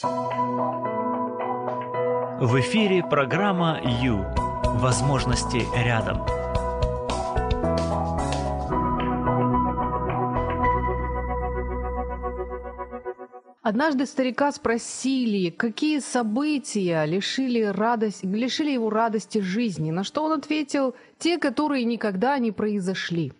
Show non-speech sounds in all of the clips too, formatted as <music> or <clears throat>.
В эфире программа «Ю». Возможности рядом. Однажды старика спросили, какие события лишили, радость, лишили его радости жизни, на что он ответил, те, которые никогда не произошли.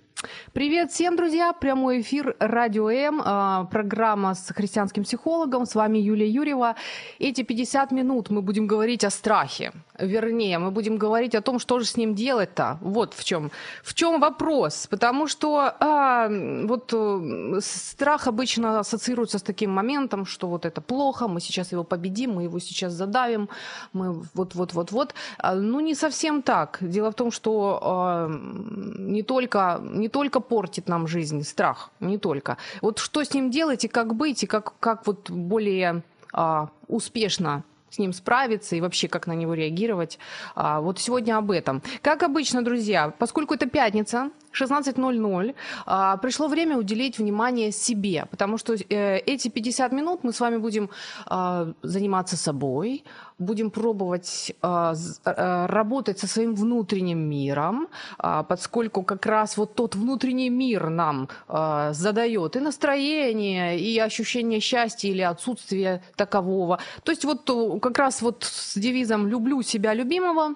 Привет всем, друзья! Прямой эфир Радио М, а, программа с христианским психологом. С вами Юлия Юрьева. Эти 50 минут мы будем говорить о страхе. Вернее, мы будем говорить о том, что же с ним делать-то. Вот в чем, в чем вопрос. Потому что а, вот э, страх обычно ассоциируется с таким моментом, что вот это плохо, мы сейчас его победим, мы его сейчас задавим, мы вот-вот-вот-вот. А, ну, не совсем так. Дело в том, что а, не только... Не не только портит нам жизнь страх, не только. Вот что с ним делать и как быть, и как, как вот более а, успешно с ним справиться и вообще как на него реагировать. А, вот сегодня об этом. Как обычно, друзья, поскольку это пятница, 16.00, а, пришло время уделить внимание себе, потому что э, эти 50 минут мы с вами будем а, заниматься собой, будем пробовать а, работать со своим внутренним миром, поскольку как раз вот тот внутренний мир нам задает и настроение, и ощущение счастья или отсутствие такового. То есть вот э, как раз вот с девизом «люблю себя любимого»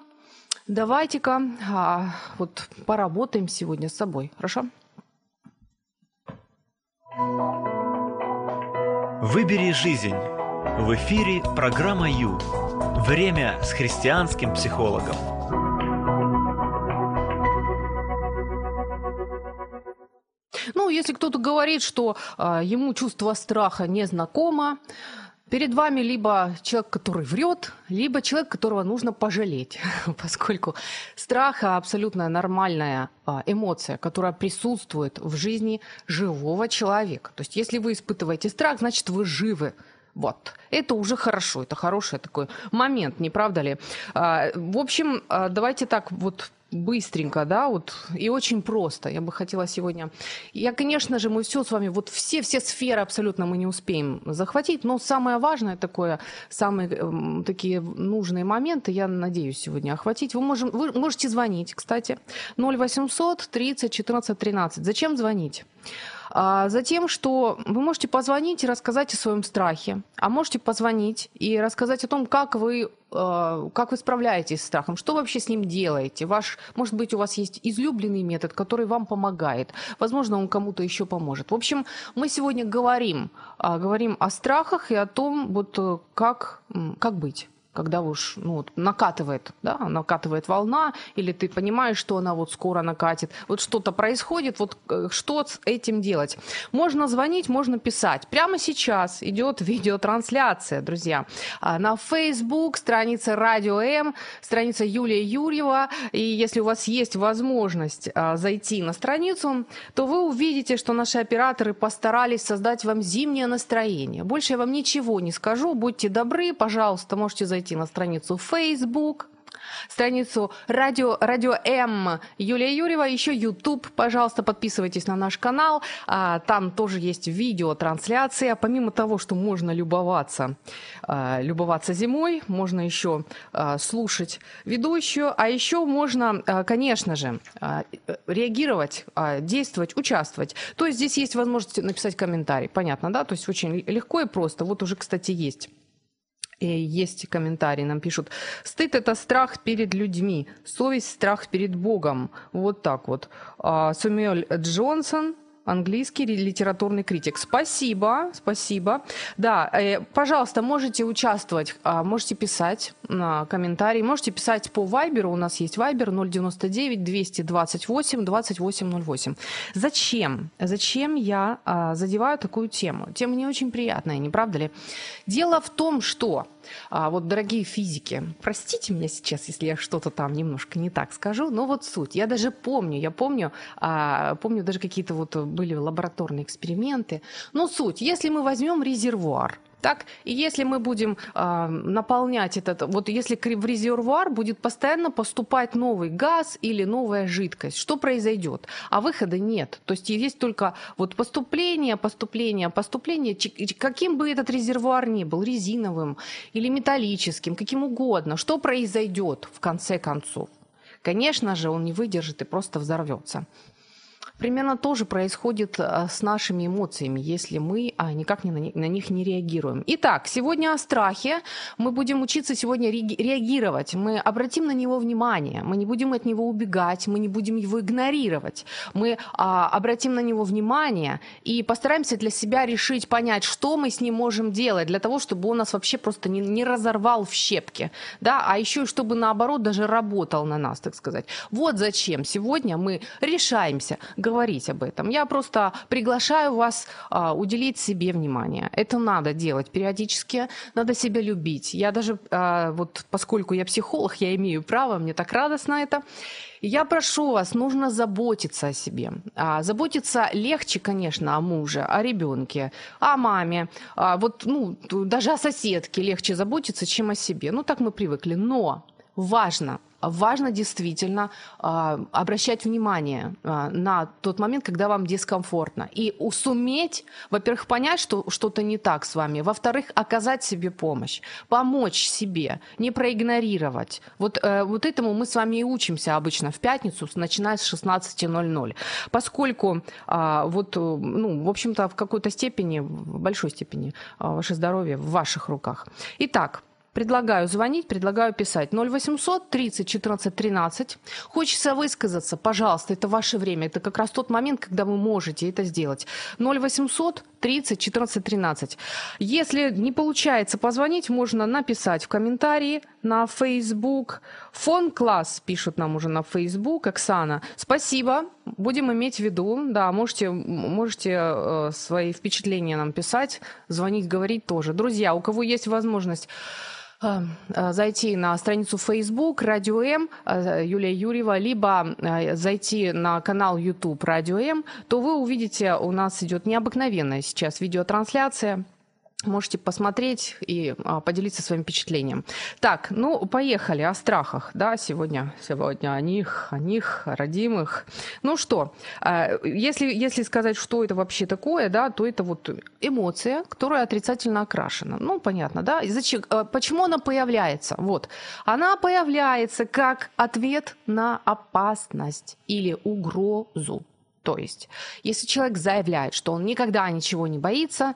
Давайте-ка а, вот поработаем сегодня с собой, хорошо? Выбери жизнь. В эфире программа Ю. Время с христианским психологом. Ну, если кто-то говорит, что а, ему чувство страха не знакомо, Перед вами либо человек, который врет, либо человек, которого нужно пожалеть, <laughs> поскольку страх – абсолютно нормальная а, эмоция, которая присутствует в жизни живого человека. То есть если вы испытываете страх, значит вы живы. Вот. Это уже хорошо, это хороший такой момент, не правда ли? А, в общем, а, давайте так вот быстренько, да, вот, и очень просто. Я бы хотела сегодня... Я, конечно же, мы все с вами, вот все-все сферы абсолютно мы не успеем захватить, но самое важное такое, самые э, такие нужные моменты, я надеюсь, сегодня охватить. Вы, можем, вы можете звонить, кстати, 0800 30 14 13. Зачем звонить? А, затем, что вы можете позвонить и рассказать о своем страхе, а можете позвонить и рассказать о том, как вы э, как вы справляетесь с страхом, что вообще с ним делаете. Ваш, может быть, у вас есть излюбленный метод, который вам помогает. Возможно, он кому-то еще поможет. В общем, мы сегодня говорим, а, говорим о страхах и о том, вот э, как, как быть когда уж ну, вот, накатывает, да, накатывает волна, или ты понимаешь, что она вот скоро накатит, вот что-то происходит, вот э, что с этим делать? Можно звонить, можно писать. Прямо сейчас идет видеотрансляция, друзья, а, на Facebook, страница Радио М, страница Юлия Юрьева, и если у вас есть возможность а, зайти на страницу, то вы увидите, что наши операторы постарались создать вам зимнее настроение. Больше я вам ничего не скажу, будьте добры, пожалуйста, можете зайти зайти на страницу Facebook, страницу радио, радио М Юлия Юрьева, еще YouTube, пожалуйста, подписывайтесь на наш канал, а, там тоже есть видеотрансляция, помимо того, что можно любоваться, а, любоваться зимой, можно еще а, слушать ведущую, а еще можно, конечно же, реагировать, действовать, участвовать. То есть здесь есть возможность написать комментарий, понятно, да? То есть очень легко и просто. Вот уже, кстати, есть есть комментарии, нам пишут, стыд – это страх перед людьми, совесть – страх перед Богом. Вот так вот. А, Сумюэль Джонсон английский литературный критик. Спасибо, спасибо. Да, э, пожалуйста, можете участвовать, э, можете писать на комментарии, можете писать по Вайберу, у нас есть Вайбер 099 228 2808. Зачем? Зачем я э, задеваю такую тему? Тема не очень приятная, не правда ли? Дело в том, что а, вот, дорогие физики, простите меня сейчас, если я что-то там немножко не так скажу, но вот суть. Я даже помню, я помню, а, помню даже какие-то вот были лабораторные эксперименты. Но суть, если мы возьмем резервуар, так, и если мы будем э, наполнять этот, вот если в резервуар будет постоянно поступать новый газ или новая жидкость, что произойдет? А выхода нет. То есть есть только вот поступление, поступление, поступление, каким бы этот резервуар ни был, резиновым или металлическим, каким угодно, что произойдет в конце концов? Конечно же, он не выдержит и просто взорвется. Примерно то же происходит э, с нашими эмоциями, если мы а, никак не на, них, на них не реагируем. Итак, сегодня о страхе. Мы будем учиться сегодня реагировать. Мы обратим на него внимание. Мы не будем от него убегать, мы не будем его игнорировать. Мы а, обратим на него внимание и постараемся для себя решить, понять, что мы с ним можем делать для того, чтобы он нас вообще просто не, не разорвал в щепки. Да? А еще и чтобы наоборот даже работал на нас, так сказать. Вот зачем сегодня мы решаемся говорить об этом. Я просто приглашаю вас а, уделить себе внимание. Это надо делать периодически, надо себя любить. Я даже, а, вот поскольку я психолог, я имею право, мне так радостно это. Я прошу вас, нужно заботиться о себе. А, заботиться легче, конечно, о муже, о ребенке, о маме. А, вот, ну, даже о соседке легче заботиться, чем о себе. Ну, так мы привыкли. Но важно важно действительно э, обращать внимание э, на тот момент, когда вам дискомфортно. И суметь, во-первых, понять, что что-то не так с вами, во-вторых, оказать себе помощь, помочь себе, не проигнорировать. Вот, э, вот этому мы с вами и учимся обычно в пятницу, начиная с 16.00. Поскольку, э, вот, ну, в общем-то, в какой-то степени, в большой степени, э, ваше здоровье в ваших руках. Итак, Предлагаю звонить, предлагаю писать 0800 30 14 13. Хочется высказаться, пожалуйста, это ваше время. Это как раз тот момент, когда вы можете это сделать. 0800 30 14 13. Если не получается позвонить, можно написать в комментарии на Facebook. Фон класс пишут нам уже на Facebook. Оксана, спасибо. Будем иметь в виду. Да, можете, можете э, свои впечатления нам писать, звонить, говорить тоже. Друзья, у кого есть возможность зайти на страницу Facebook Радио М а, Юлия Юрьева, либо зайти на канал YouTube Радио М, то вы увидите, у нас идет необыкновенная сейчас видеотрансляция Можете посмотреть и а, поделиться своим впечатлением. Так, ну, поехали о страхах, да, сегодня, сегодня о них, о них, о родимых. Ну что, а, если, если сказать, что это вообще такое, да, то это вот эмоция, которая отрицательно окрашена. Ну, понятно, да, и зачем, а, почему она появляется? Вот, она появляется как ответ на опасность или угрозу. То есть, если человек заявляет, что он никогда ничего не боится,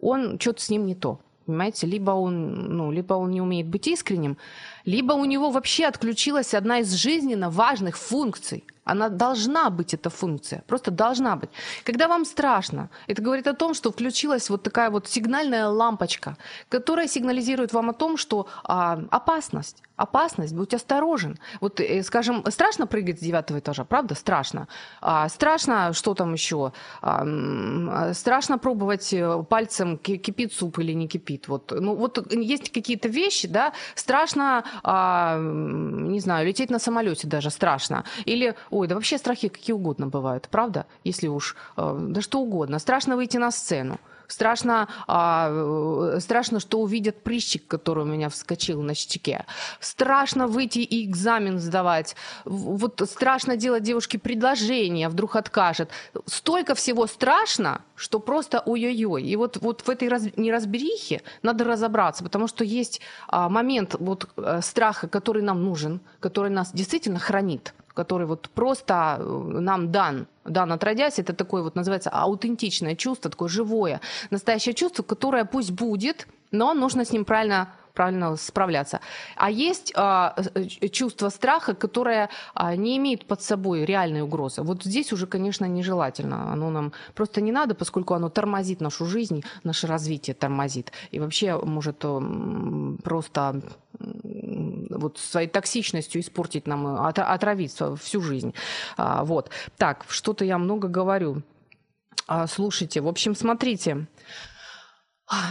он что-то с ним не то. Понимаете, либо он, ну, либо он не умеет быть искренним, либо у него вообще отключилась одна из жизненно важных функций – она должна быть, эта функция. Просто должна быть. Когда вам страшно, это говорит о том, что включилась вот такая вот сигнальная лампочка, которая сигнализирует вам о том, что а, опасность, опасность, будь осторожен. Вот, э, скажем, страшно прыгать с девятого этажа, правда? Страшно. А, страшно, что там еще? А, страшно пробовать э, пальцем, кипит суп или не кипит. Вот, ну, вот есть какие-то вещи, да, страшно, а, не знаю, лететь на самолете даже страшно. Или Ой, да вообще страхи какие угодно бывают, правда? Если уж, э, да что угодно. Страшно выйти на сцену. Страшно, а, э, страшно, что увидят прыщик, который у меня вскочил на щеке. Страшно выйти и экзамен сдавать. Вот страшно делать девушке предложение, вдруг откажет. Столько всего страшно, что просто ой-ой-ой. И вот, вот в этой раз, неразберихе надо разобраться, потому что есть а, момент вот, а, страха, который нам нужен, который нас действительно хранит который вот просто э, нам дан, дан отродясь, это такое вот называется аутентичное чувство, такое живое, настоящее чувство, которое пусть будет, но нужно с ним правильно правильно справляться. А есть а, э, чувство страха, которое а, не имеет под собой реальной угрозы. Вот здесь уже, конечно, нежелательно. Оно нам просто не надо, поскольку оно тормозит нашу жизнь, наше развитие тормозит. И вообще может просто вот своей токсичностью испортить нам, отравить всю жизнь. А, вот. Так, что-то я много говорю. А, слушайте, в общем, смотрите.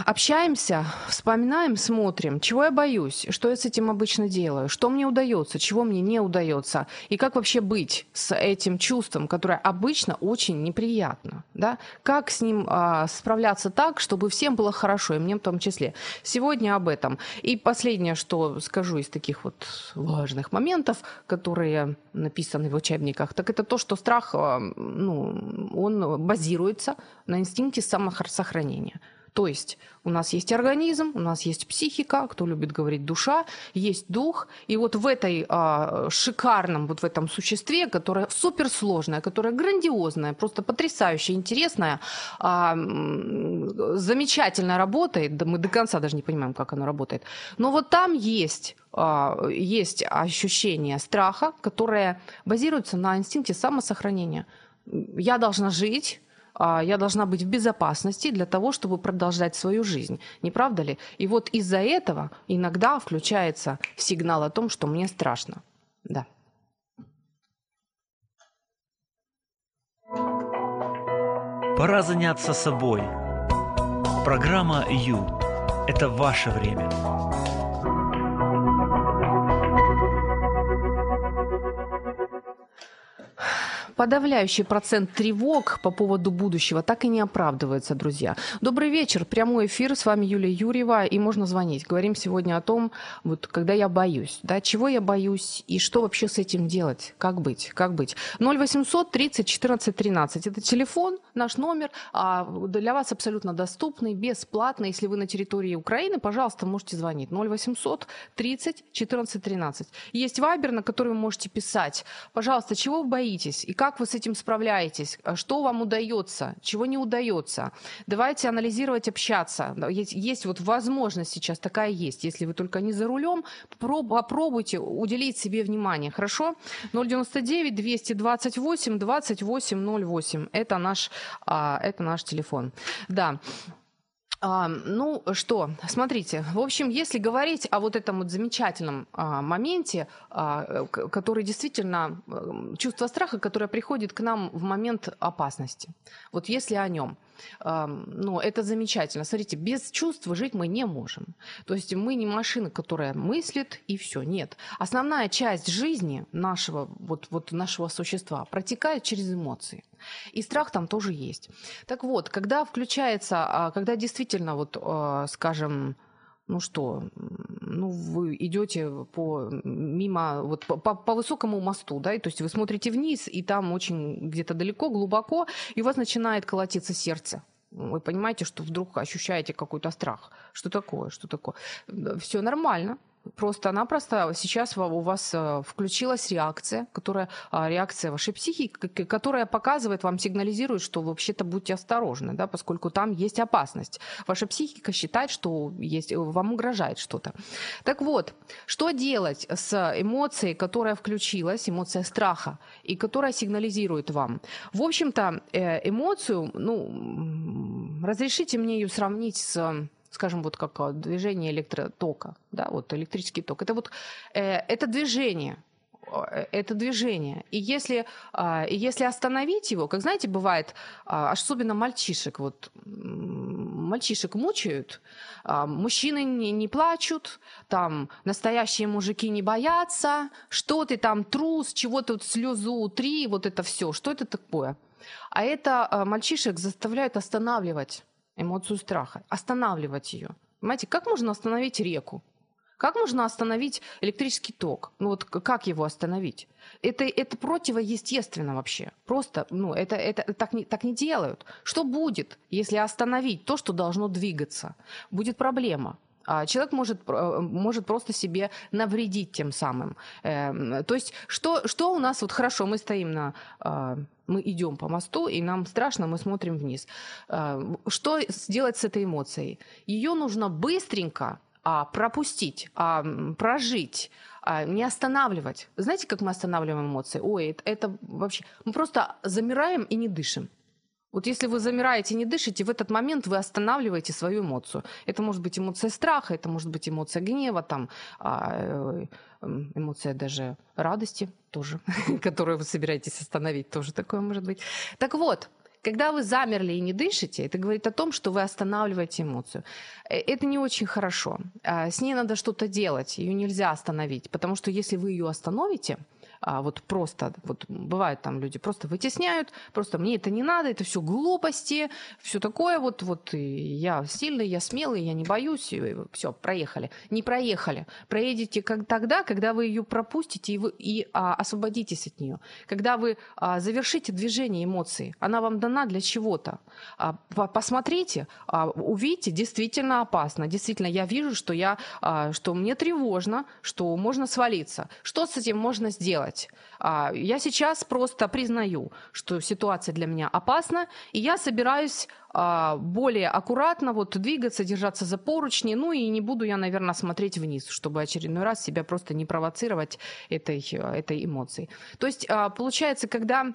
Общаемся, вспоминаем, смотрим, чего я боюсь, что я с этим обычно делаю, что мне удается, чего мне не удается, и как вообще быть с этим чувством, которое обычно очень неприятно, да? Как с ним а, справляться так, чтобы всем было хорошо, и мне в том числе. Сегодня об этом. И последнее, что скажу из таких вот важных моментов, которые написаны в учебниках, так это то, что страх, а, ну, он базируется на инстинкте самосохранения. То есть у нас есть организм, у нас есть психика, кто любит говорить душа, есть дух, и вот в этой а, шикарном, вот в этом существе, которое суперсложное, которое грандиозное, просто потрясающе интересное, а, замечательно работает, мы до конца даже не понимаем, как оно работает, но вот там есть а, есть ощущение страха, которое базируется на инстинкте самосохранения. Я должна жить, я должна быть в безопасности для того, чтобы продолжать свою жизнь. Не правда ли? И вот из-за этого иногда включается сигнал о том, что мне страшно. Да. Пора заняться собой. Программа «Ю» – это ваше время. Подавляющий процент тревог по поводу будущего так и не оправдывается, друзья. Добрый вечер, прямой эфир, с вами Юлия Юрьева, и можно звонить. Говорим сегодня о том, вот, когда я боюсь, да, чего я боюсь и что вообще с этим делать, как быть, как быть. 0800 30 14 13, это телефон, наш номер, а для вас абсолютно доступный, бесплатно. Если вы на территории Украины, пожалуйста, можете звонить 0800 30 14 13. Есть вайбер, на который вы можете писать. Пожалуйста, чего вы боитесь и как как вы с этим справляетесь? А что вам удается? Чего не удается? Давайте анализировать, общаться. Есть, есть вот возможность сейчас такая есть. Если вы только не за рулем, попробуйте уделить себе внимание. Хорошо? 099 228 28 08. Это наш, а, это наш телефон. Да. А, ну что, смотрите, в общем, если говорить о вот этом вот замечательном а, моменте, а, который действительно а, чувство страха, которое приходит к нам в момент опасности, вот если о нем – ну, это замечательно. Смотрите, без чувств жить мы не можем. То есть мы не машина, которая мыслит, и все. Нет. Основная часть жизни нашего, вот, вот нашего существа протекает через эмоции. И страх там тоже есть. Так вот, когда включается, а, когда действительно, вот, а, скажем, ну что, ну вы идете по мимо вот по, по, высокому мосту, да, и, то есть вы смотрите вниз, и там очень где-то далеко, глубоко, и у вас начинает колотиться сердце. Вы понимаете, что вдруг ощущаете какой-то страх. Что такое? Что такое? Все нормально. Просто-напросто сейчас у вас э, включилась реакция, которая, а, реакция вашей психики, которая показывает вам, сигнализирует, что вообще-то будьте осторожны, да, поскольку там есть опасность. Ваша психика считает, что есть, вам угрожает что-то. Так вот, что делать с эмоцией, которая включилась, эмоция страха, и которая сигнализирует вам? В общем-то, э, эмоцию, ну, разрешите мне ее сравнить с скажем, вот как а, движение электротока, да, вот электрический ток, это вот э, это движение, э, это движение. И если, а, и если остановить его, как знаете, бывает, а, особенно мальчишек, вот мальчишек мучают, мужчины не, не плачут, там настоящие мужики не боятся, что ты там трус, чего ты вот слезу утри, вот это все, что это такое? А это мальчишек заставляют останавливать эмоцию страха, останавливать ее. Понимаете, как можно остановить реку? Как можно остановить электрический ток? Ну вот как его остановить? Это, это противоестественно вообще. Просто, ну, это, это так, не, так не делают. Что будет, если остановить то, что должно двигаться? Будет проблема. А человек может, э, может просто себе навредить тем самым. Эм, то есть что, что у нас, вот хорошо, мы стоим на а, мы идем по мосту, и нам страшно, мы смотрим вниз. А, что сделать с этой эмоцией? Ее нужно быстренько а, пропустить, а, прожить, не останавливать. Знаете, как мы останавливаем эмоции? Ой, это вообще... Мы просто замираем и не дышим. Вот если вы замираете, не дышите, в этот момент вы останавливаете свою эмоцию. Это может быть эмоция страха, это может быть эмоция гнева, там, а, э, эмоция даже радости тоже, <laughs> которую вы собираетесь остановить, тоже такое может быть. Так вот, Когда вы замерли и не дышите, это говорит о том, что вы останавливаете эмоцию. Э, это не очень хорошо. А, с ней надо что-то делать, ее нельзя остановить, потому что если вы ее остановите, а, вот просто, вот бывают там люди просто вытесняют, просто мне это не надо, это все глупости, все такое, вот, вот я сильный, я смелый, я не боюсь, все, проехали. Не проехали. Проедете как, тогда, когда вы ее пропустите и, вы, и а, освободитесь от нее. Когда вы а, завершите движение эмоций, она вам дана для чего-то. А, посмотрите, а, увидите, действительно опасно, действительно я вижу, что, я, а, что мне тревожно, что можно свалиться. Что с этим можно сделать? Делать. А, я сейчас просто признаю, что ситуация для меня опасна, и я собираюсь а, более аккуратно вот двигаться, держаться за поручни, ну и не буду я, наверное, смотреть вниз, чтобы очередной раз себя просто не провоцировать этой, этой эмоцией. То есть а, получается, когда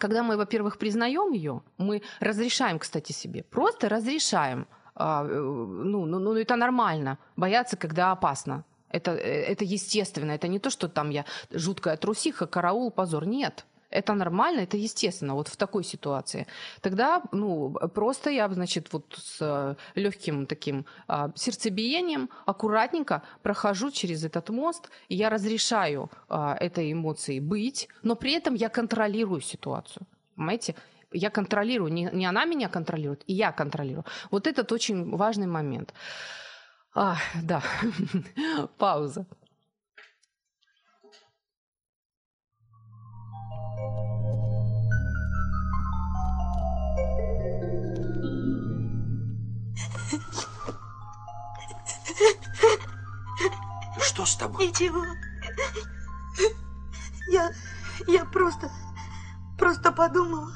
когда мы, во-первых, признаем ее, мы разрешаем, кстати, себе, просто разрешаем, э, ну, ну, ну это нормально, бояться, когда опасно. Это, э, это естественно, это не то, что там я жуткая трусиха, караул, позор. Нет, это нормально, это естественно, вот в такой ситуации. Тогда, ну, просто я, значит, вот с э, легким таким а, сердцебиением аккуратненько прохожу через этот мост, и я разрешаю а, этой эмоции быть, но при этом я контролирую ситуацию. Понимаете? Я контролирую, не, не она меня контролирует, и я контролирую. Вот этот очень важный момент. А, да, <laughs> пауза. Что с тобой? Ничего. Я, я просто, просто подумала.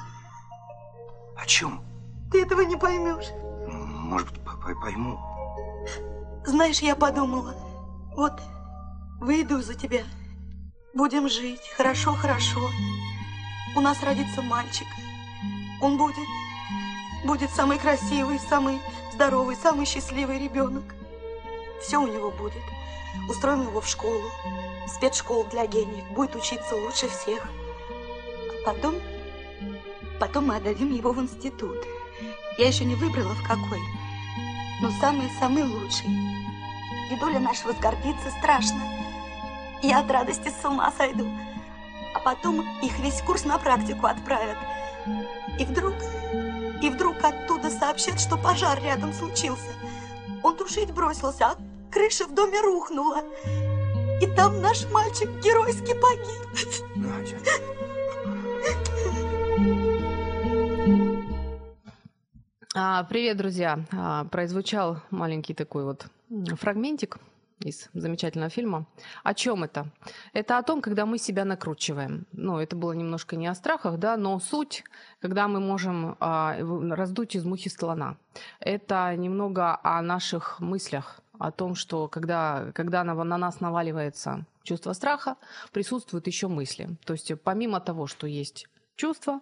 О чем? Ты этого не поймешь. Может быть, пойму. Знаешь, я подумала, вот выйду за тебя, будем жить, хорошо, хорошо. У нас родится мальчик. Он будет, будет самый красивый, самый здоровый, самый счастливый ребенок. Все у него будет. Устроим его в школу, спецшколу для гениев, будет учиться лучше всех. А потом, потом мы отдадим его в институт. Я еще не выбрала в какой, но самый-самый лучший. Дедуля наш возгордится страшно. Я от радости с ума сойду. А потом их весь курс на практику отправят. И вдруг, и вдруг оттуда сообщат, что пожар рядом случился. Он тушить бросился, а крыша в доме рухнула. И там наш мальчик геройски погиб. Надя. Привет, друзья. А, произвучал маленький такой вот фрагментик из замечательного фильма. О чем это? Это о том, когда мы себя накручиваем. Ну, это было немножко не о страхах, да, но суть, когда мы можем а, раздуть из мухи слона. Это немного о наших мыслях, о том, что когда, когда на, на нас наваливается чувство страха, присутствуют еще мысли. То есть помимо того, что есть чувство,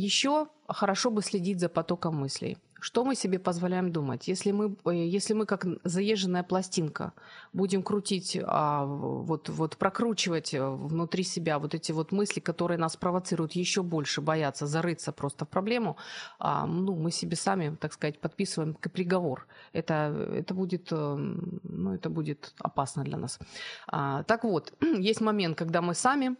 еще хорошо бы следить за потоком мыслей. Что мы себе позволяем думать? Если мы, э, если мы как заезженная пластинка будем крутить, а, вот, вот прокручивать э, внутри себя вот эти вот мысли, которые нас провоцируют еще больше бояться зарыться просто в проблему, а, ну, мы себе сами, так сказать, подписываем приговор. Это, это, будет, э, ну, это будет опасно для нас. А, так вот, <clears throat> есть момент, когда мы сами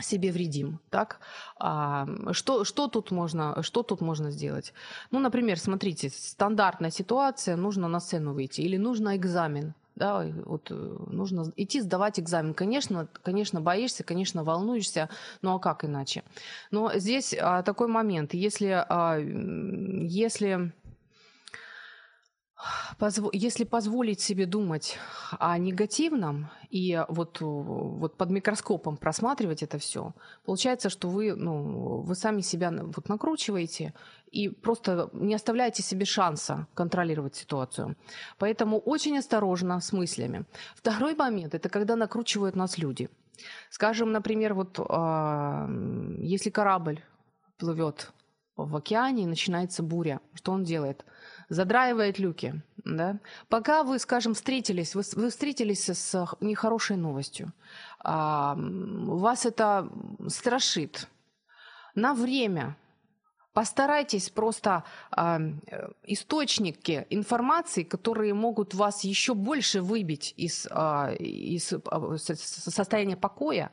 себе вредим, так? А, что, что, тут можно, что тут можно сделать? Ну, например, смотрите, стандартная ситуация, нужно на сцену выйти или нужно экзамен, да, вот э, нужно идти сдавать экзамен. Конечно, конечно, боишься, конечно, волнуешься, ну а как иначе? Но здесь а, такой момент, если, а, если если позволить себе думать о негативном и вот, вот под микроскопом просматривать это все, получается, что вы, ну, вы сами себя вот накручиваете и просто не оставляете себе шанса контролировать ситуацию. Поэтому очень осторожно с мыслями. Второй момент – это когда накручивают нас люди. Скажем, например, вот э, если корабль плывет в океане и начинается буря, что он делает – задраивает люки. Да? Пока вы, скажем, встретились, вы, вы встретились с нехорошей новостью, а, вас это страшит. На время Постарайтесь просто э, источники информации, которые могут вас еще больше выбить из, э, из э, состояния покоя,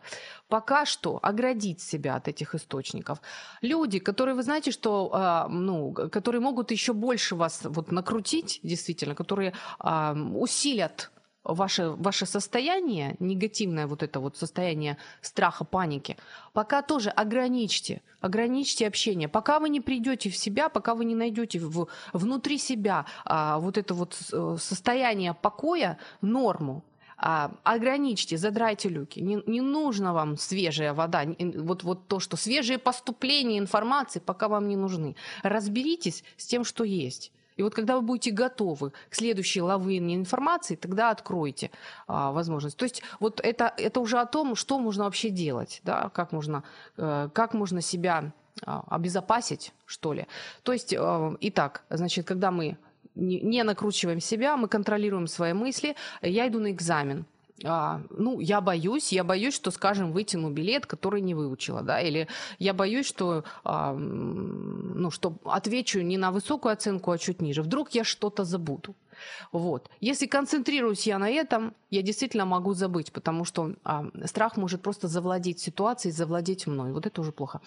пока что оградить себя от этих источников. Люди, которые, вы знаете, что, э, ну, которые могут еще больше вас вот накрутить, действительно, которые э, усилят ваше, ваше состояние, негативное вот это вот состояние страха, паники, пока тоже ограничьте, ограничьте общение. Пока вы не придете в себя, пока вы не найдете в, внутри себя а, вот это вот состояние покоя, норму, а, ограничьте, задрайте люки. Не, не нужно вам свежая вода, вот, вот то, что свежие поступления информации пока вам не нужны. Разберитесь с тем, что есть. И вот когда вы будете готовы к следующей лавине информации, тогда откройте а, возможность. То есть вот это, это уже о том, что можно вообще делать, да, как можно, э, как можно себя а, обезопасить, что ли. То есть, э, итак, значит, когда мы не, не накручиваем себя, мы контролируем свои мысли, я иду на экзамен а, ну, я боюсь, я боюсь, что, скажем, вытяну билет, который не выучила, да, или я боюсь, что, а, ну, что отвечу не на высокую оценку, а чуть ниже. Вдруг я что-то забуду. Вот. Если концентрируюсь я на этом, я действительно могу забыть, потому что а, страх может просто завладеть ситуацией, завладеть мной. Вот это уже плохо.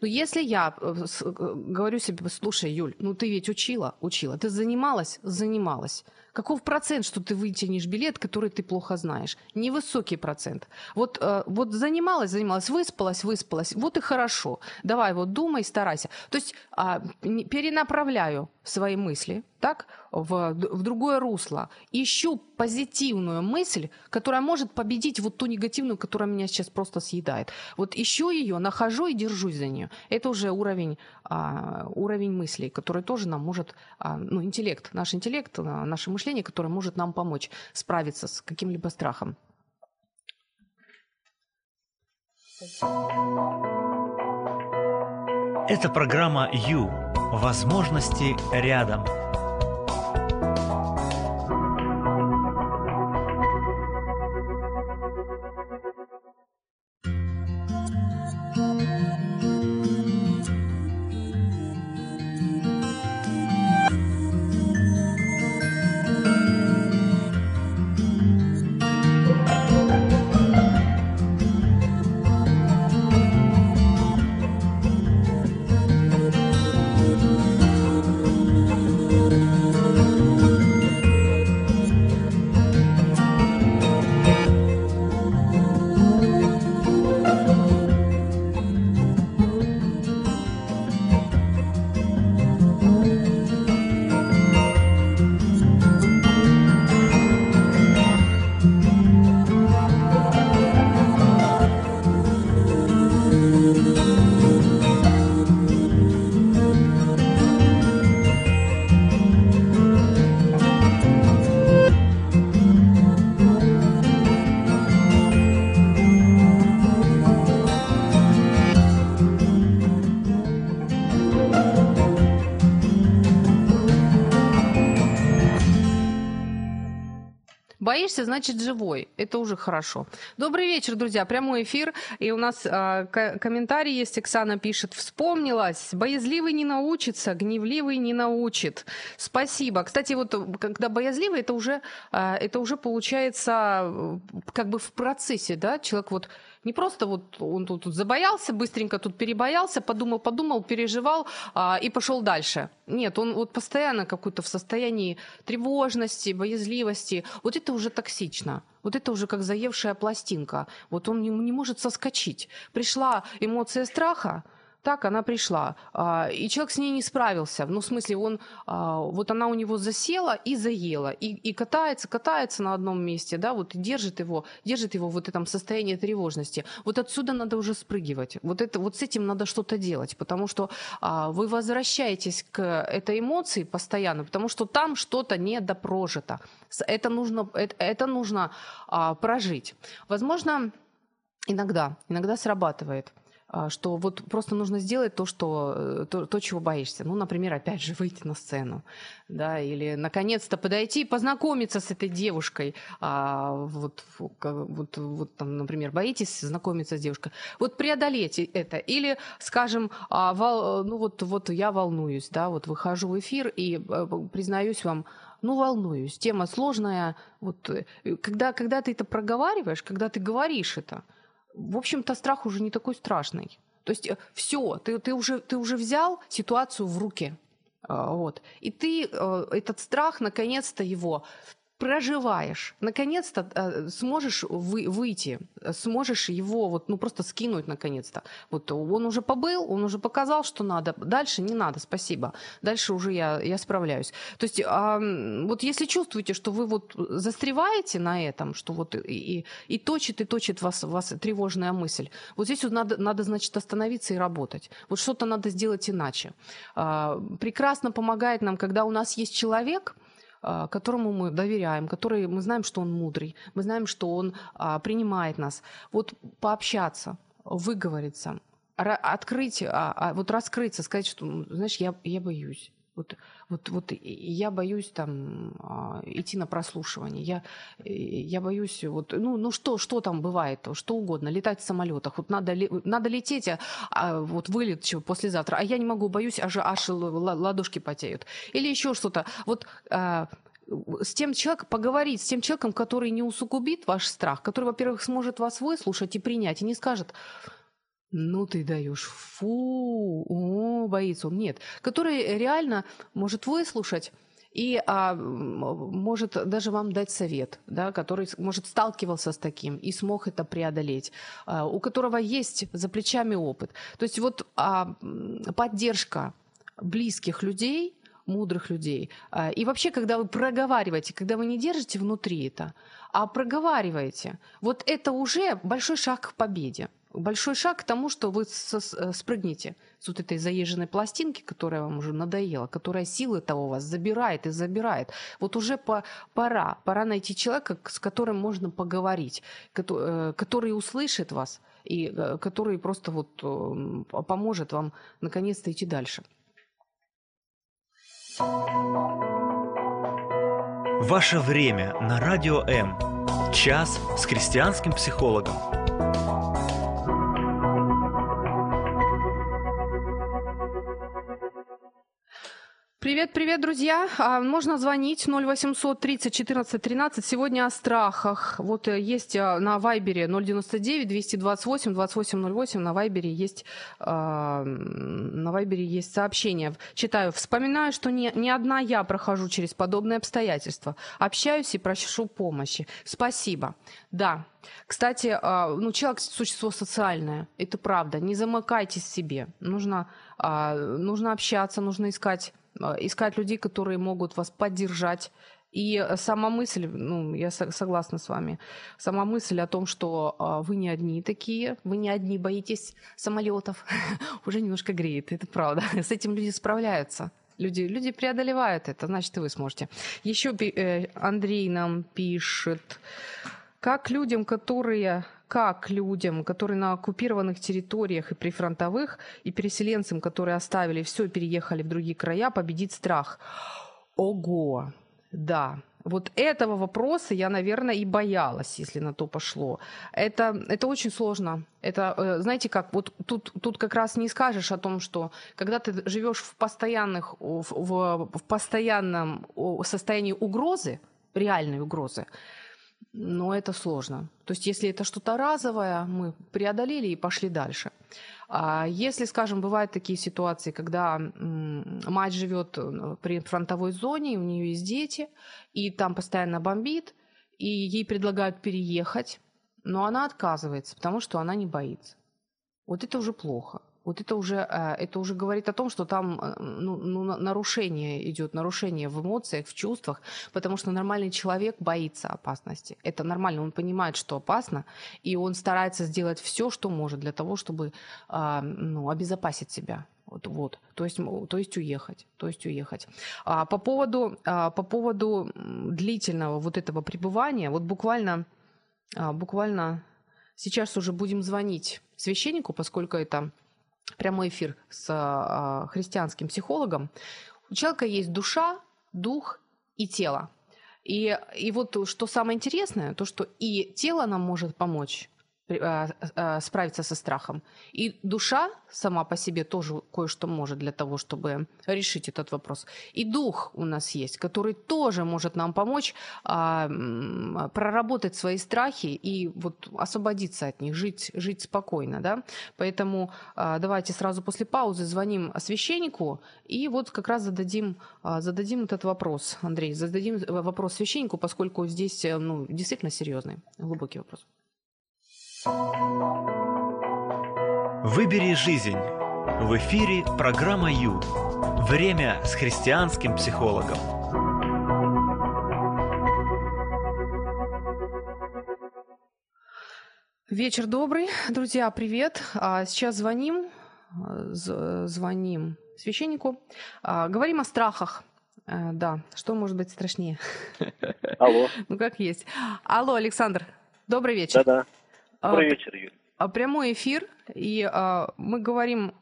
Но если я э, э, говорю себе, слушай, Юль, ну ты ведь учила, учила, ты занималась, занималась. Каков процент, что ты вытянешь билет, который ты плохо знаешь? Невысокий процент. Вот, э, вот занималась, занималась, выспалась, выспалась. Вот и хорошо. Давай, вот думай, старайся. То есть а, перенаправляю свои мысли так, в, в другое русло. Ищу позитивную мысль, которая может победить вот ту негативную, которая меня сейчас просто съедает. Вот ищу ее, нахожу и держусь за нее. Это уже уровень, а, уровень мыслей, который тоже нам может, а, ну, интеллект, наш интеллект, а, наше мышление, которое может нам помочь справиться с каким-либо страхом. Это программа «Ю». Возможности рядом. Боишься, значит живой. Это уже хорошо. Добрый вечер, друзья. Прямой эфир. И у нас э, комментарий есть. Оксана пишет. Вспомнилась. Боязливый не научится, гневливый не научит. Спасибо. Кстати, вот когда боязливый, это уже, э, это уже получается э, как бы в процессе, да? Человек вот не просто вот он тут, тут забоялся, быстренько тут перебоялся, подумал, подумал, переживал а, и пошел дальше. Нет, он вот постоянно какой-то в состоянии тревожности, боязливости. Вот это уже токсично. Вот это уже как заевшая пластинка. Вот он не, не может соскочить. Пришла эмоция страха, так она пришла. А, и человек с ней не справился. Ну, в смысле, он, а, вот она у него засела и заела. И, и катается, катается на одном месте, да, вот и держит его, держит его в вот этом состоянии тревожности. Вот отсюда надо уже спрыгивать. Вот, это, вот с этим надо что-то делать, потому что а, вы возвращаетесь к этой эмоции постоянно, потому что там что-то недопрожито. Это нужно, это, это нужно прожить. Возможно, иногда, иногда срабатывает – что вот просто нужно сделать то, что, э, то, то, чего боишься. Ну, например, опять же, выйти на сцену, да, или наконец-то подойти и познакомиться с этой девушкой. А, вот, вот, вот там, например, боитесь знакомиться с девушкой. Вот преодолеть это. Или, скажем, а, вол, ну вот, вот я волнуюсь, да, вот выхожу в эфир и э, признаюсь вам, ну, волнуюсь. Тема сложная. Вот, э, когда, когда ты это проговариваешь, когда ты говоришь это – в общем-то, страх уже не такой страшный. То есть э, все, ты, ты, уже, ты уже взял ситуацию в руки. А, вот. И ты э, этот страх, наконец-то его проживаешь, наконец-то э, сможешь вы, выйти, сможешь его вот, ну, просто скинуть наконец-то. Вот он уже побыл, он уже показал, что надо. Дальше не надо, спасибо. Дальше уже я, я справляюсь. То есть э, вот если чувствуете, что вы вот застреваете на этом, что вот и, и, и точит, и точит вас, вас тревожная мысль, вот здесь вот надо, надо, значит, остановиться и работать. Вот что-то надо сделать иначе. Э, прекрасно помогает нам, когда у нас есть человек – которому мы доверяем, который мы знаем, что он мудрый, мы знаем, что он а, принимает нас. Вот пообщаться, выговориться, открыть, а, вот раскрыться, сказать, что, знаешь, я, я боюсь. Вот, вот, вот я боюсь там а, идти на прослушивание. Я, я боюсь, вот, ну, ну что, что там бывает, что угодно, летать в самолетах. Вот надо, надо лететь, а, а вот вылет послезавтра, а я не могу, боюсь, аж, аж ладошки потеют. Или еще что-то. Вот а, с тем человеком, поговорить с тем человеком, который не усугубит ваш страх, который, во-первых, сможет вас выслушать и принять, и не скажет, ну ты даешь, фу, о, боится он. Нет, который реально может выслушать и а, может даже вам дать совет, да, который, может, сталкивался с таким и смог это преодолеть, а, у которого есть за плечами опыт. То есть вот а, поддержка близких людей, мудрых людей. А, и вообще, когда вы проговариваете, когда вы не держите внутри это, а проговариваете, вот это уже большой шаг к победе большой шаг к тому, что вы э, спрыгнете с вот этой заезженной пластинки, которая вам уже надоела, которая силы того вас забирает и забирает. Вот уже по, пора, пора найти человека, с которым можно поговорить, который, э, который услышит вас и э, который просто вот поможет вам наконец-то идти дальше. Ваше время на радио М. Час с христианским психологом. Друзья. А, можно звонить 0800 30 14 13. Сегодня о страхах. Вот э, есть э, на Вайбере 099 228 2808. На Вайбере есть, а, на Вайбере есть сообщение. Читаю. Вспоминаю, что не, не одна я прохожу через подобные обстоятельства. Общаюсь и прошу помощи. Спасибо. Да, кстати, а, ну, человек – существо социальное, это правда. Не замыкайтесь в себе. Нужно, нужно общаться, нужно искать искать людей, которые могут вас поддержать. И сама мысль, ну, я согласна с вами, сама мысль о том, что а, вы не одни такие, вы не одни боитесь самолетов, <laughs> уже немножко греет, это правда. <laughs> С этим люди справляются. Люди, люди преодолевают это, значит, и вы сможете. Еще э, Андрей нам пишет, как людям, которые как людям, которые на оккупированных территориях и прифронтовых, и переселенцам, которые оставили все переехали в другие края, победить страх? Ого, да. Вот этого вопроса я, наверное, и боялась, если на то пошло. Это, это очень сложно. Это, э, знаете как, вот тут, тут как раз не скажешь о том, что когда ты живешь в, постоянных, в, в, в постоянном состоянии угрозы, реальной угрозы, но это сложно. То есть если это что-то разовое, мы преодолели и пошли дальше. А если, скажем, бывают такие ситуации, когда мать живет э, при фронтовой зоне, у нее есть дети, и там постоянно бомбит, и ей предлагают переехать, но она отказывается, потому что она не боится. Вот это уже плохо вот это уже, э, это уже говорит о том, что там э, ну, ну, нарушение идет, нарушение в эмоциях, в чувствах, потому что нормальный человек боится опасности. Это нормально, он понимает, что опасно, и он старается сделать все, что может для того, чтобы а, ну, обезопасить себя. Вот, вот. То, есть, то есть уехать. То есть уехать. А, по, поводу, а, по поводу длительного вот этого пребывания, вот буквально, а, буквально сейчас уже будем звонить священнику, поскольку это прямой эфир с а, христианским психологом. У человека есть душа, дух и тело. И, и вот что самое интересное, то, что и тело нам может помочь, справиться со страхом. И душа сама по себе тоже кое-что может для того, чтобы решить этот вопрос. И дух у нас есть, который тоже может нам помочь а, проработать свои страхи и вот освободиться от них, жить, жить спокойно. Да? Поэтому а, давайте сразу после паузы звоним священнику и вот как раз зададим, а, зададим этот вопрос, Андрей, зададим вопрос священнику, поскольку здесь ну, действительно серьезный, глубокий вопрос. Выбери жизнь. В эфире программа Ю. Время с христианским психологом. Вечер добрый, друзья, привет. А, сейчас звоним, звоним священнику, а, говорим о страхах. А, да, что может быть страшнее? Алло. <laughs> Ну как есть. Алло, Александр, добрый вечер. Да-да. Добрый а, вечер, Юрий. А, прямой эфир, и а, мы говорим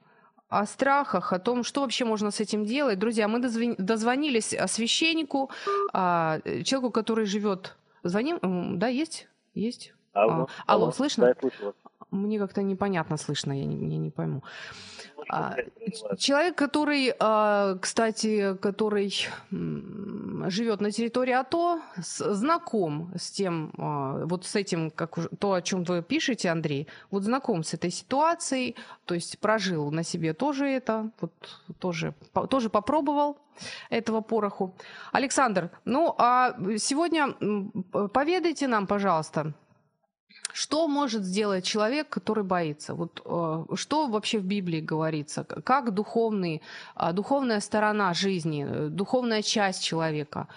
о страхах, о том, что вообще можно с этим делать. Друзья, мы дозвонились священнику, а, человеку, который живет. Звоним? Да, есть? Есть? Алло, а, алло, алло слышно? Да, я слышу вас. Мне как-то непонятно слышно, я не, я не пойму. А, человек, который, а, кстати, который живет на территории АТО, знаком с тем, а, вот с этим, как то, о чем вы пишете, Андрей, вот знаком с этой ситуацией, то есть прожил на себе тоже это, вот тоже, тоже попробовал этого пороху. Александр, ну а сегодня поведайте нам, пожалуйста, что может сделать человек, который боится? Вот э, что вообще в Библии говорится? Как духовный, э, духовная сторона жизни, э, духовная часть человека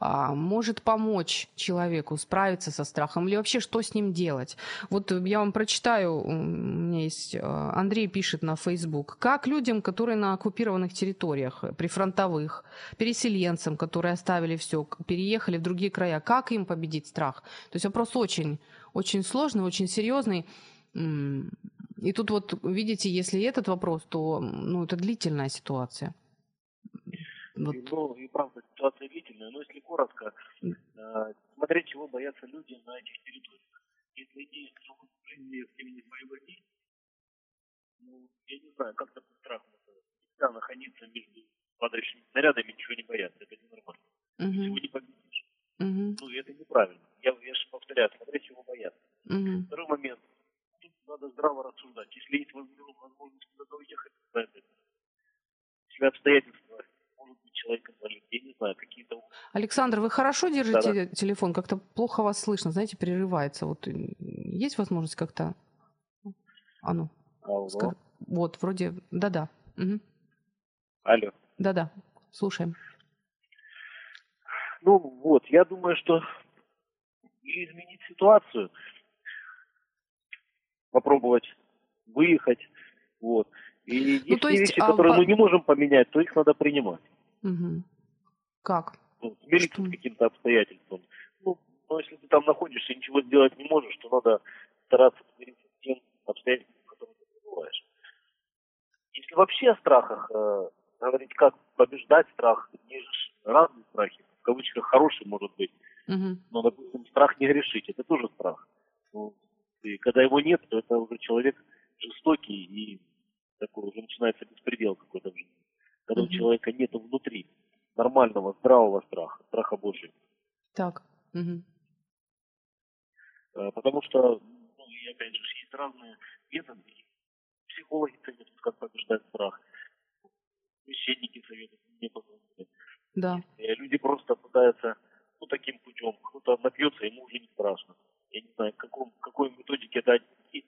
может помочь человеку справиться со страхом? Или вообще что с ним делать? Вот я вам прочитаю, у меня есть Андрей пишет на Facebook, как людям, которые на оккупированных территориях, прифронтовых, переселенцам, которые оставили все, переехали в другие края, как им победить страх? То есть вопрос очень очень сложный, очень серьезный. И тут вот, видите, если этот вопрос, то ну, это длительная ситуация. Вот. Ну, и правда, ситуация длительная, но если коротко, э, смотреть, чего боятся люди на этих территориях. Если они живут в времени боевых ну, я не знаю, как такой страх всегда находиться между падающими снарядами, ничего не бояться, это ненормально. Угу. Всего не победишь. Угу. Ну, это неправильно. Я, я же повторяю, смотреть чего бояться. Угу. Второй момент. Тут надо здраво рассуждать. Если есть возможность куда-то уехать, это себя обстоятельства может быть человек инвалид. Я не знаю, какие-то... Александр, вы хорошо держите да, да. телефон? Как-то плохо вас слышно, знаете, прерывается. Вот есть возможность как-то... А ну. Алло. Скажи... Вот, вроде... Да-да. Угу. Алло. Да-да, слушаем. Ну вот, я думаю, что изменить ситуацию, попробовать выехать, вот. И ну, есть, есть вещи, а, которые по... мы не можем поменять, то их надо принимать. Угу. Как? Ну, смириться с каким-то обстоятельством. Ну, но если ты там находишься и ничего сделать не можешь, то надо стараться смириться с тем обстоятельством, в котором ты пребываешь. Если вообще о страхах э, говорить, как побеждать страх, есть разные страхи кавычках хороший может быть. Угу. Но, допустим, страх не грешить, это тоже страх. Ну, и когда его нет, то это уже человек жестокий и такой уже начинается беспредел какой-то в жизни. Когда угу. у человека нет внутри нормального, здравого страха, страха Божьего. Так. Угу. Потому что, ну, и опять же, есть разные методы. Психологи советуют, как побеждать страх. Священники советуют методы. Да. И люди просто пытаются, ну, таким путем. Кто-то напьется, ему уже не страшно. Я не знаю, каком, какой методике это отнести.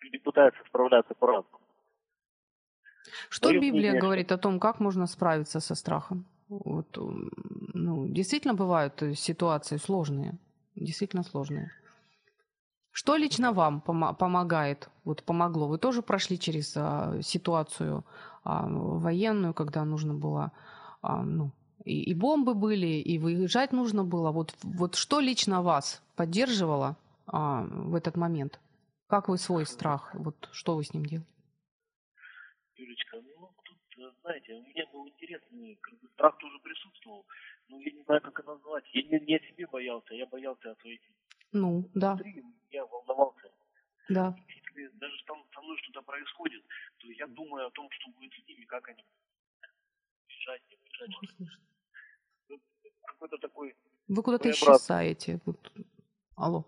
Люди пытаются справляться по-разному. Что Мое Библия мнение, говорит о том, как можно справиться со страхом? Вот, ну, действительно бывают ситуации сложные, действительно сложные. Что лично вам пом- помогает, вот помогло? Вы тоже прошли через а, ситуацию а, военную, когда нужно было а, ну, и, и бомбы были, и выезжать нужно было. Вот, вот что лично вас поддерживало а, в этот момент? Как вы свой страх, вот что вы с ним делаете? Юлечка, ну, тут, э, знаете, у меня был интересный, как бы страх тоже присутствовал, но я не знаю, как это назвать. Я не, не о себе боялся, я боялся о своих Ну, да, внутри, я волновался. да. Если даже там со мной что-то происходит, то я думаю о том, что будет с ними, как они бежать, не бежать. Вот Какой-то такой... Вы куда-то исчезаете. Вот. Алло.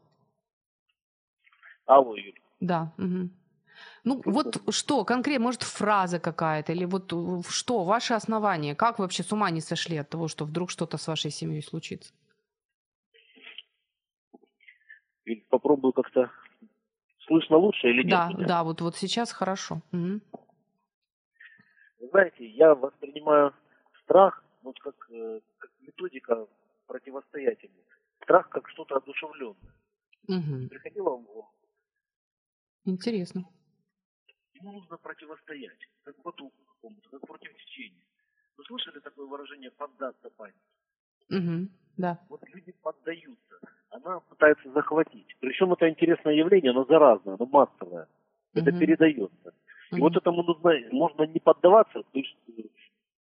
Алло, Юль. Да. мгм. Ну, вот что, конкретно, может, фраза какая-то, или вот э, что, ваше основание? Как вы вообще с ума не сошли от того, что вдруг что-то с вашей семьей случится? Юль, попробую как-то... Слышно лучше или нет? да, меня? да, вот, вот сейчас хорошо. Вы знаете, я воспринимаю страх вот как, э, как методика противостоять ему. Страх как что-то одушевленное. Мгм. Приходило вам в голову? Интересно. Ему нужно противостоять, как потоку какому-то, как против течения. Вы слышали такое выражение «поддаться панике»? Мгм. Да. Вот люди поддаются. Она пытается захватить. Причем это интересное явление, оно заразное, оно массовое. Это Мгм. передается. И вот этому нужно, можно не поддаваться, то есть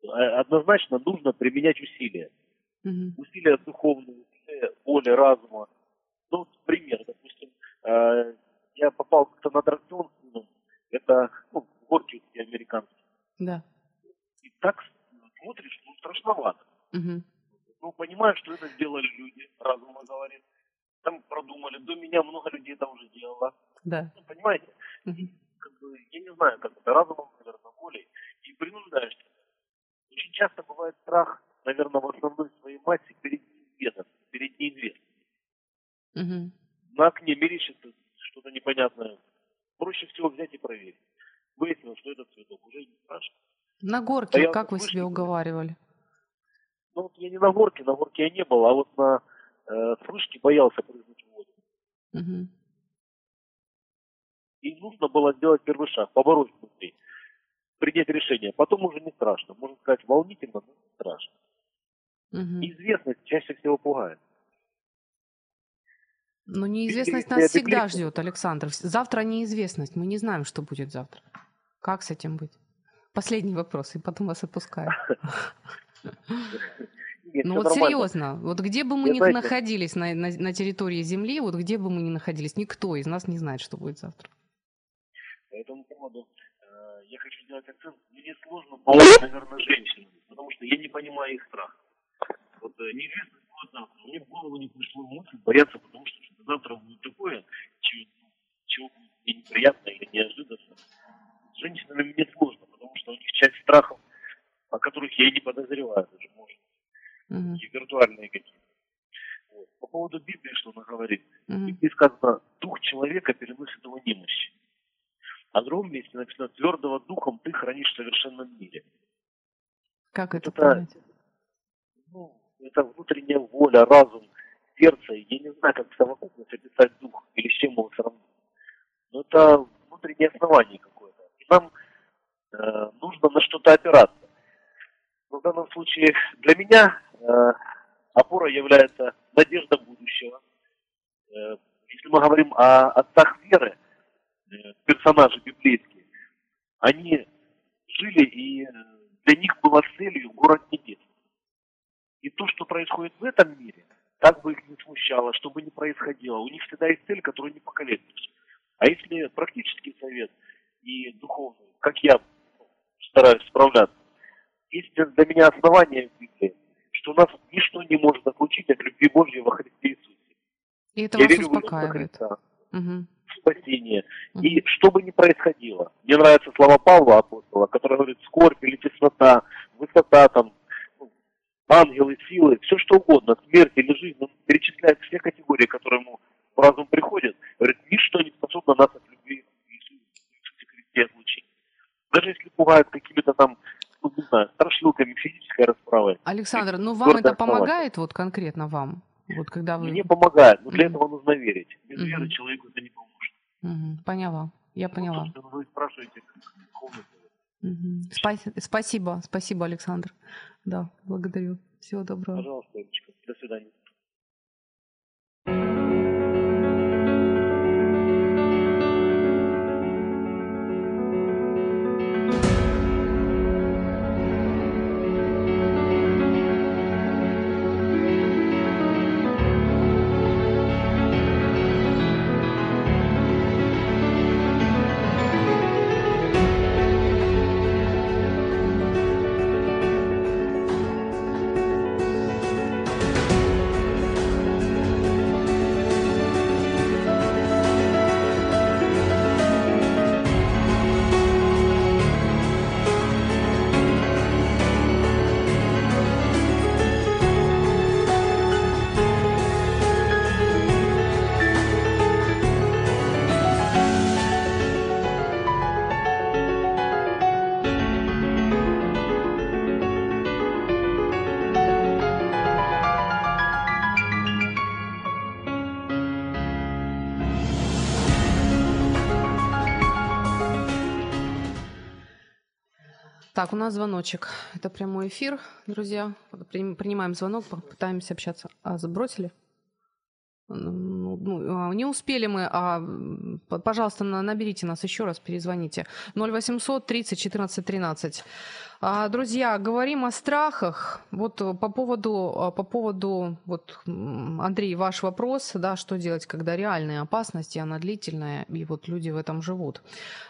э, однозначно нужно применять усилия. Мгм. усилия духовные, усилия воли, разума. Ну, пример, допустим, э, я попал как-то на аттракцион сыном, это ну, горки американские. Да. И так смотришь, ну, страшновато. Мгм. Ну, понимаешь, что это сделали люди, разум говорит. Там продумали, до меня много людей это уже делало. Да. Ну, понимаете? Мгм. Как бы, я не знаю, как это, разумом, наверное, волей, и принуждаешься. Очень часто бывает страх, наверное, в основной своей массе перед неизвестным, перед неизвестным. Мгм. на окне мерещится что-то непонятное. Проще всего взять и проверить. Выяснилось, что это цветок. Уже не страшно. На горке, Боялся как вы слышать, себе уговаривали? Ну вот я не на горке, на горке я не был, а вот на э, вспышке боялся прыгнуть в воду. Мгм. И нужно было сделать первый шаг, побороть внутри. Принять решение. Потом уже не страшно. Можно сказать, волнительно, но не страшно. Мгм. Неизвестность чаще всего пугает. Но неизвестность Если нас всегда кликнуть. ждет, Александр. Завтра неизвестность. Мы не знаем, что будет завтра. Как с этим быть? Последний вопрос, и потом вас отпускаю. <laughs> Нет, Ну вот нормально. серьезно, вот где бы мы Я ни знаете- находились на, на, на территории Земли, вот где бы мы ни находились, никто из нас не знает, что будет завтра. По этому поводу э, я хочу сделать акцент. Мне сложно помочь, наверное, женщинам, потому что я не понимаю их страх. Вот э, неизвестность будет завтра. Мне в голову не пришло мысль бояться, потому что что-то завтра будет такое, чего, чего будет мне неприятно или неожиданно. С женщинами мне сложно, потому что у них часть страхов, о которых я и не подозреваю даже, может, Мгм, и виртуальные какие-то. Вот. По поводу Библии, что она говорит. В мгм. Библии сказано, дух человека переносит его немощь. А в другом месте написано, твердого духом ты хранишь в совершенном мире. Как это это- понять? Это внутренняя воля, разум, сердце. Я не знаю, как в совокупности описать дух или с чем его сравнить. Но это внутреннее основание какое-то. И нам э, нужно на что-то опираться. Но в данном случае для меня э, опорой является надежда будущего. Э, если мы говорим о отцах веры, э, персонажи библейские, они жили, и э, для них была целью город небес. И то, что происходит в этом мире, как бы их не смущало, что бы ни происходило, у них всегда есть цель, которую не поколеблешь. А если практический совет и духовный, как я стараюсь справляться, есть для меня основание в Библии, что нас ничто не может отлучить от любви Божьей во Христе Иисусе. И это я вас верю успокаивает. В спасение. мгм. И что бы ни происходило, мне нравятся слова Павла апостола, который говорит скорбь или теснота, высота там, ангелы, силы, все что угодно, смерть или жизнь, он перечисляет все категории, которые ему в разум приходят, говорит, ничто не способно нас от любви Иисусе Христе отлучить. Даже если пугают какими-то там, ну не знаю, страшилками, физической расправой. Александр, ну вам это помогает, вот конкретно вам? Вот когда вы... Мне помогает, но для Мгм. этого нужно верить. Без Мгм. веры человеку это не поможет. Мгм, Поняла, я Вот, поняла. собственно, вы спрашиваете, как Спа- Спасибо, спасибо, Александр. Да, благодарю. Всего доброго. Пожалуйста, Олечка. До свидания. Так, у нас звоночек. Это прямой эфир, друзья. Принимаем звонок, пытаемся общаться. А, забросили? Ну, ну, а, не успели мы, а, пожалуйста, наберите нас еще раз, перезвоните. 0800 30 14 13. А, друзья, говорим о страхах. Вот э, по поводу, э, по поводу, вот, Андрей, ваш вопрос, да, что делать, когда реальная опасность, и она длительная, и вот люди в этом живут.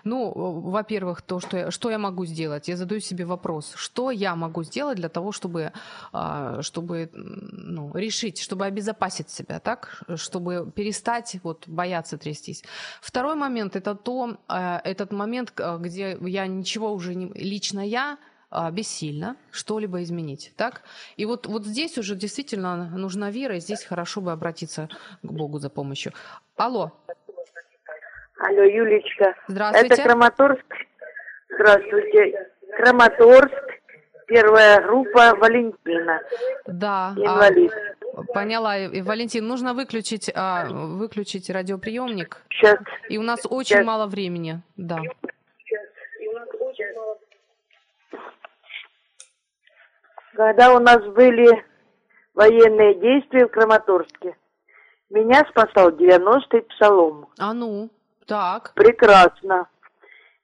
Ну, э, во-первых, то, что я, что я могу сделать? Я задаю себе вопрос, что я могу сделать для того, чтобы, а, чтобы ну, решить, чтобы обезопасить себя, так, чтобы перестать вот бояться трястись. Второй момент – это то, этот момент, где я ничего уже не, лично я бессильно что-либо изменить. Так? И вот, вот здесь уже действительно нужна вера, и здесь хорошо бы обратиться к Богу за помощью. Алло. Алло, Юлечка. Здравствуйте. Это Краматорск. Здравствуйте. Краматорск, первая группа Валентина. Да. Инвалид. А, поняла. И, Валентин, нужно выключить, а, выключить радиоприемник. Сейчас. И у нас очень Сейчас. мало времени. Да. Когда у нас были военные действия в Краматорске. Меня спасал 90-й псалом. А ну, так. Прекрасно.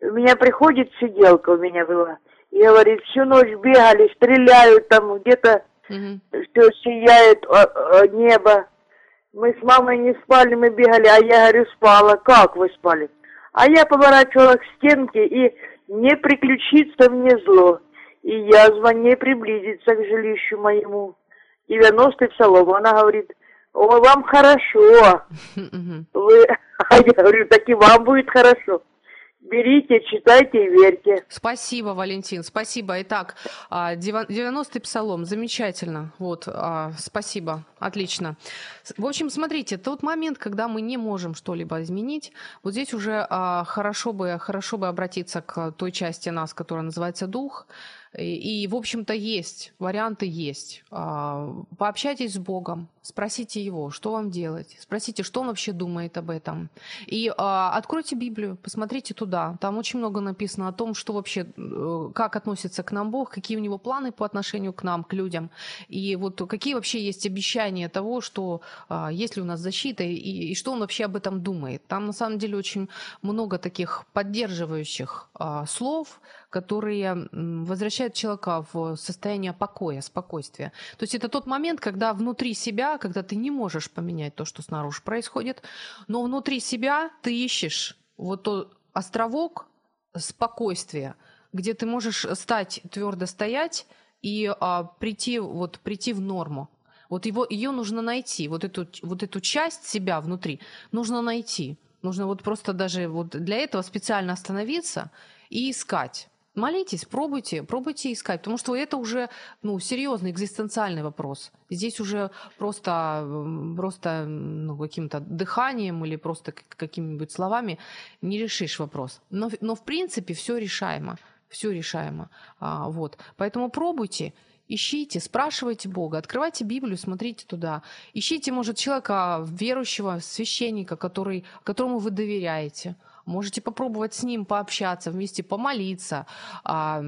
У меня приходит сиделка у меня была и говорит, всю ночь бегали, стреляют там где-то, угу. все сияет о, о, небо. Мы с мамой не спали, мы бегали, а я говорю, спала. Как вы спали? А я поворачивала к стенке и не приключится мне зло и язва не приблизится к жилищу моему. 90-й псалом. Она говорит, о, вам хорошо. Вы... А <laughs> я говорю, так и вам будет хорошо. Берите, читайте и верьте. Спасибо, Валентин, спасибо. Итак, 90-й а, псалом, замечательно. Вот, а, спасибо, отлично. В общем, смотрите, тот момент, когда мы не можем что-либо изменить, вот здесь уже а, хорошо бы, хорошо бы обратиться к той части нас, которая называется дух, и, в общем-то, есть, варианты есть. А, пообщайтесь с Богом, спросите Его, что вам делать, спросите, что Он вообще думает об этом. И а, откройте Библию, посмотрите туда. Там очень много написано о том, что вообще, э, как относится к нам Бог, какие у Него планы по отношению к нам, к людям. И вот какие вообще есть обещания того, что а, есть ли у нас защита, и, и что Он вообще об этом думает. Там, на самом деле, очень много таких поддерживающих слов, которые возвращают человека в состояние покоя, спокойствия. То есть это тот момент, когда внутри себя, когда ты не можешь поменять то, что снаружи происходит, но внутри себя ты ищешь вот тот островок спокойствия, где ты можешь стать твердо стоять и а, прийти вот прийти в норму. Вот его ее нужно найти, вот эту вот эту часть себя внутри нужно найти. Нужно вот просто даже вот для этого специально остановиться и искать. Молитесь, пробуйте, пробуйте искать, потому что это уже ну, серьезный экзистенциальный вопрос. Здесь уже просто, просто ну, каким-то дыханием или просто какими-нибудь словами не решишь вопрос. Но, но в принципе все решаемо, все решаемо. А, вот. Поэтому пробуйте, Ищите, спрашивайте Бога, открывайте Библию, смотрите туда. Ищите, может, человека верующего, священника, который, которому вы доверяете – можете попробовать с ним пообщаться, вместе помолиться. А,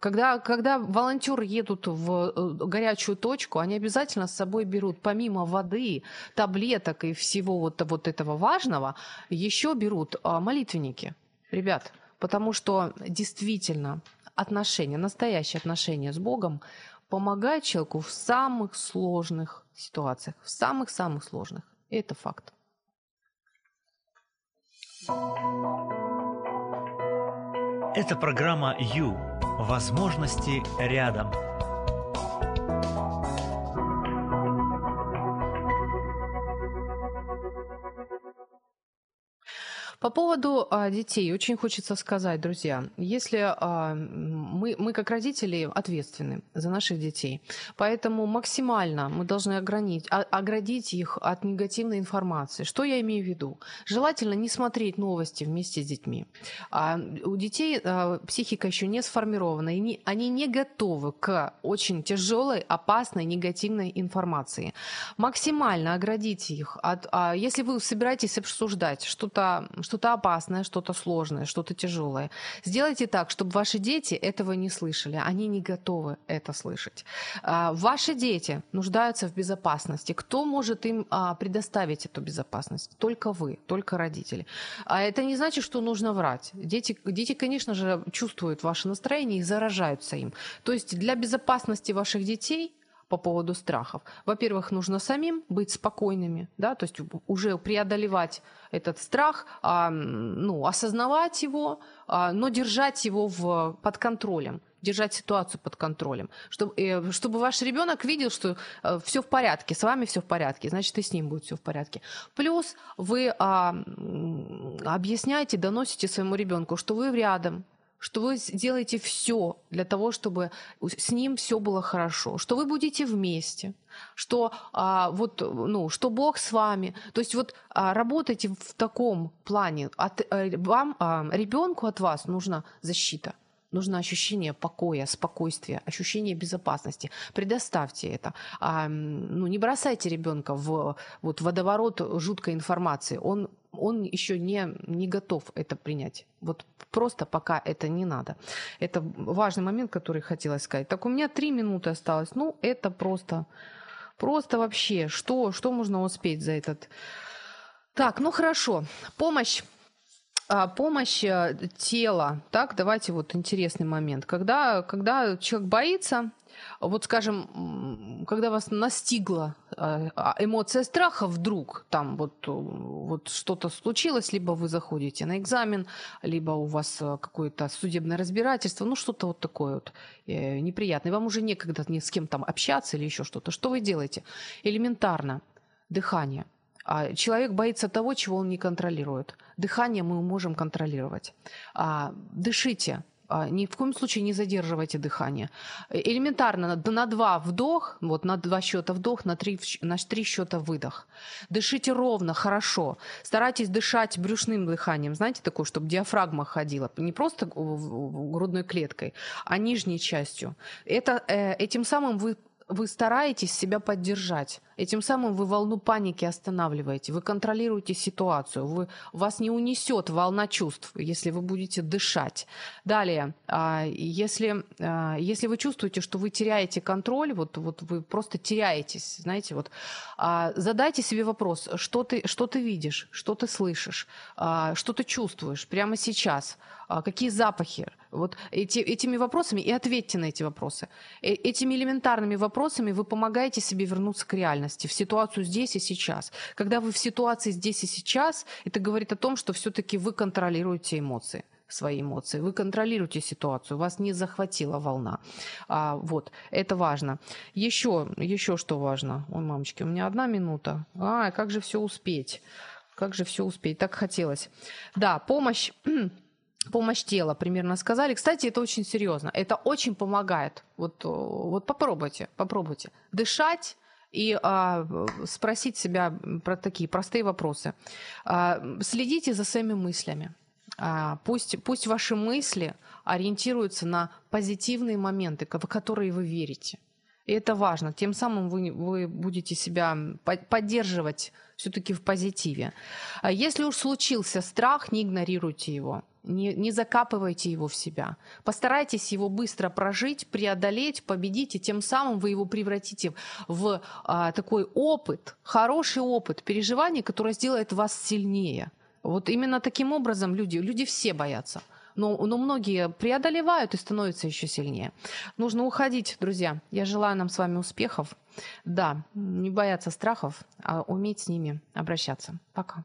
когда, когда волонтеры едут в э, горячую точку, они обязательно с собой берут, помимо воды, таблеток и всего вот, вот этого важного, еще берут а, молитвенники. Ребят, потому что действительно отношения, настоящие отношения с Богом помогают человеку в самых сложных ситуациях, в самых-самых сложных. И это факт. Это программа «Ю». Возможности рядом. По поводу а, детей очень хочется сказать, друзья, если а, мы, мы как родители ответственны за наших детей, поэтому максимально мы должны огранить, а, оградить их от негативной информации. Что я имею в виду? Желательно не смотреть новости вместе с детьми. У детей психика еще не сформирована, и они не готовы к очень тяжелой, опасной, негативной информации. Максимально оградите их от, если вы собираетесь обсуждать что-то, что-то опасное, что-то сложное, что-то тяжелое. Сделайте так, чтобы ваши дети этого не слышали. Они не готовы это слышать. А, ваши дети нуждаются в безопасности. Кто может им а, предоставить эту безопасность? Только вы, только родители. А это не значит, что нужно врать. Дети, дети конечно же, чувствуют ваше настроение и заражаются им. То есть для безопасности ваших детей по поводу страхов. Во-первых, нужно самим быть спокойными, да, то есть уже преодолевать этот страх, а, ну, осознавать его, а, но держать его в, под контролем держать ситуацию под контролем, чтобы, э, чтобы ваш ребенок видел, что э, все в порядке, с вами все в порядке, значит и с ним будет все в порядке. Плюс вы а, объясняете, доносите своему ребенку, что вы рядом, что вы делаете все для того, чтобы с ним все было хорошо, что вы будете вместе, что а, вот ну что Бог с вами, то есть вот а, работайте в таком плане. От, а, вам а, ребенку от вас нужна защита. Нужно ощущение покоя, спокойствия, ощущение безопасности. Предоставьте это. А, ну, не бросайте ребенка в вот, водоворот жуткой информации. Он, он еще не, не готов это принять. Вот просто пока это не надо. Это важный момент, который хотелось сказать. Так у меня три минуты осталось. Ну, это просто, просто вообще, что, что можно успеть за этот... Так, ну хорошо. Помощь а, помощь э, тела, так, давайте вот интересный момент. Когда, когда человек боится, вот скажем, когда вас настигла э, а, эмоция страха вдруг, там вот, вот что-то случилось, либо вы заходите на экзамен, либо у вас э, какое-то судебное разбирательство, ну что-то вот такое вот неприятное, вам уже некогда ни с кем там общаться или еще что-то. Что вы делаете? Элементарно дыхание – человек боится того, чего он не контролирует. Дыхание мы можем контролировать. А, дышите. А, ни в коем случае не задерживайте дыхание. Элементарно на два вдох, вот на два счета вдох, на три, на три счета выдох. Дышите ровно, хорошо. Старайтесь дышать брюшным дыханием, знаете, такое, чтобы диафрагма ходила. Не просто грудной клеткой, а нижней частью. Это, э, этим самым вы вы стараетесь себя поддержать. Этим самым вы волну паники останавливаете, вы контролируете ситуацию, вы, вас не унесет волна чувств, если вы будете дышать. Далее, а, если, а, если вы чувствуете, что вы теряете контроль, вот, вот вы просто теряетесь, знаете, вот, а, задайте себе вопрос, что ты, что ты видишь, что ты слышишь, что ты чувствуешь прямо сейчас, какие запахи, вот эти, этими вопросами и ответьте на эти вопросы. Э, этими элементарными вопросами вы помогаете себе вернуться к реальности, в ситуацию здесь и сейчас. Когда вы в ситуации здесь и сейчас, это говорит о том, что все-таки вы контролируете эмоции свои эмоции, вы контролируете ситуацию, вас не захватила волна. А, вот, это важно. Еще, еще что важно? Ой, мамочки, у меня одна минута. А, как же все успеть? Как же все успеть? Так хотелось. Да, помощь <clears throat> помощь тела, примерно сказали. Кстати, это очень серьезно. Это очень помогает. Вот, вот попробуйте, попробуйте. Дышать и а, спросить себя про такие простые вопросы. А, следите за своими мыслями. А, пусть, пусть ваши мысли ориентируются на позитивные моменты, в которые вы верите. И это важно. Тем самым вы, вы будете себя поддерживать все-таки в позитиве. А если уж случился страх, не игнорируйте его. Не, не закапывайте его в себя. Постарайтесь его быстро прожить, преодолеть, победить, и тем самым вы его превратите в а, такой опыт, хороший опыт переживаний, который сделает вас сильнее. Вот именно таким образом люди, люди все боятся. Но, но многие преодолевают и становятся еще сильнее. Нужно уходить, друзья. Я желаю нам с вами успехов. Да, не бояться страхов, а уметь с ними обращаться. Пока.